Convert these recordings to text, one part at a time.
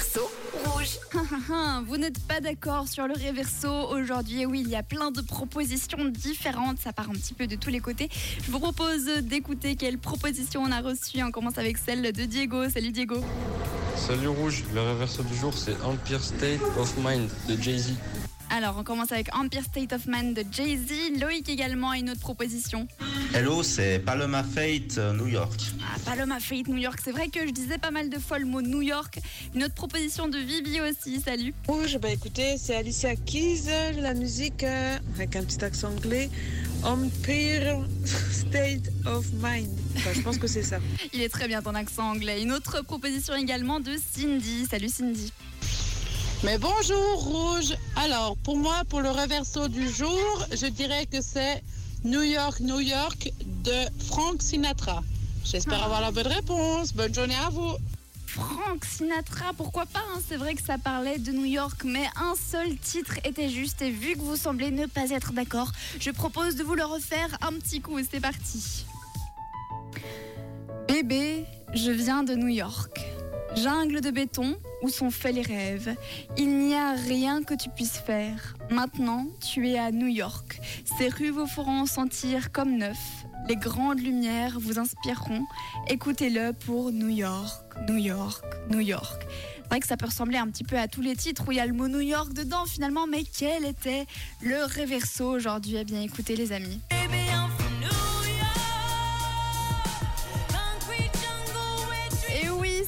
Réverso rouge. Vous n'êtes pas d'accord sur le réverso aujourd'hui Oui, il y a plein de propositions différentes. Ça part un petit peu de tous les côtés. Je vous propose d'écouter quelles propositions on a reçues. On commence avec celle de Diego. Salut Diego. Salut Rouge, le réverso du jour c'est Empire State of Mind de Jay-Z. Alors, on commence avec Empire State of Man de Jay-Z. Loïc également a une autre proposition. Hello, c'est Paloma Fate, euh, New York. Ah, Paloma Fate New York. C'est vrai que je disais pas mal de fois le mot New York. Une autre proposition de Vivi aussi. Salut. Rouge, bah écoutez, c'est Alicia Keys, la musique euh, avec un petit accent anglais. Empire State of Mind. Enfin, je pense que c'est ça. Il est très bien ton accent anglais. Une autre proposition également de Cindy. Salut Cindy. Mais bonjour Rouge. Alors pour moi, pour le reverso du jour, je dirais que c'est New York, New York de Frank Sinatra. J'espère Ah. avoir la bonne réponse. Bonne journée à vous. Frank Sinatra, pourquoi pas hein, C'est vrai que ça parlait de New York, mais un seul titre était juste. Et vu que vous semblez ne pas être d'accord, je propose de vous le refaire un petit coup. C'est parti. Bébé, je viens de New York. Jungle de béton où sont faits les rêves. Il n'y a rien que tu puisses faire. Maintenant, tu es à New York. Ces rues vous feront sentir comme neuf. Les grandes lumières vous inspireront. Écoutez-le pour New York, New York, New York. C'est vrai que ça peut ressembler un petit peu à tous les titres où il y a le mot New York dedans finalement, mais quel était le réverso aujourd'hui? Eh bien écoutez les amis. Et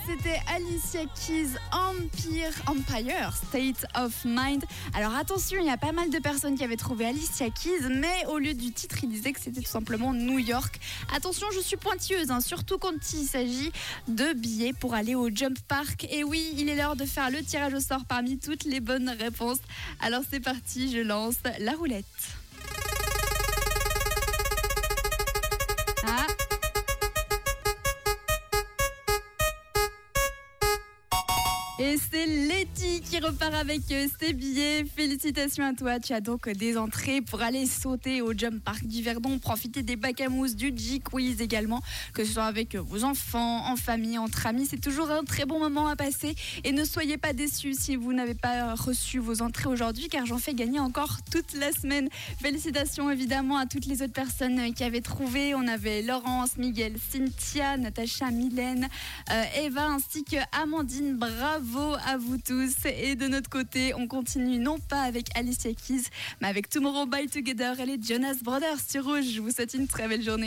c'était Alicia Keys, Empire, Empire, State of Mind. Alors attention, il y a pas mal de personnes qui avaient trouvé Alicia Keys, mais au lieu du titre, ils disaient que c'était tout simplement New York. Attention, je suis pointilleuse, hein, surtout quand il s'agit de billets pour aller au Jump Park. Et oui, il est l'heure de faire le tirage au sort parmi toutes les bonnes réponses. Alors c'est parti, je lance la roulette. Et c'est Letty qui repart avec euh, ses billets. Félicitations à toi. Tu as donc des entrées pour aller sauter au Jump Park du Verdon, profiter des bacs à mousse, du G-Quiz également, que ce soit avec vos enfants, en famille, entre amis. C'est toujours un très bon moment à passer. Et ne soyez pas déçus si vous n'avez pas reçu vos entrées aujourd'hui, car j'en fais gagner encore toute la semaine. Félicitations évidemment à toutes les autres personnes qui avaient trouvé. On avait Laurence, Miguel, Cynthia, Natacha, Mylène, euh, Eva ainsi que Amandine. Bravo à vous tous. Et de notre côté, on continue non pas avec Alicia Keys, mais avec Tomorrow by Together et les Jonas Brothers sur Rouge. Je vous souhaite une très belle journée.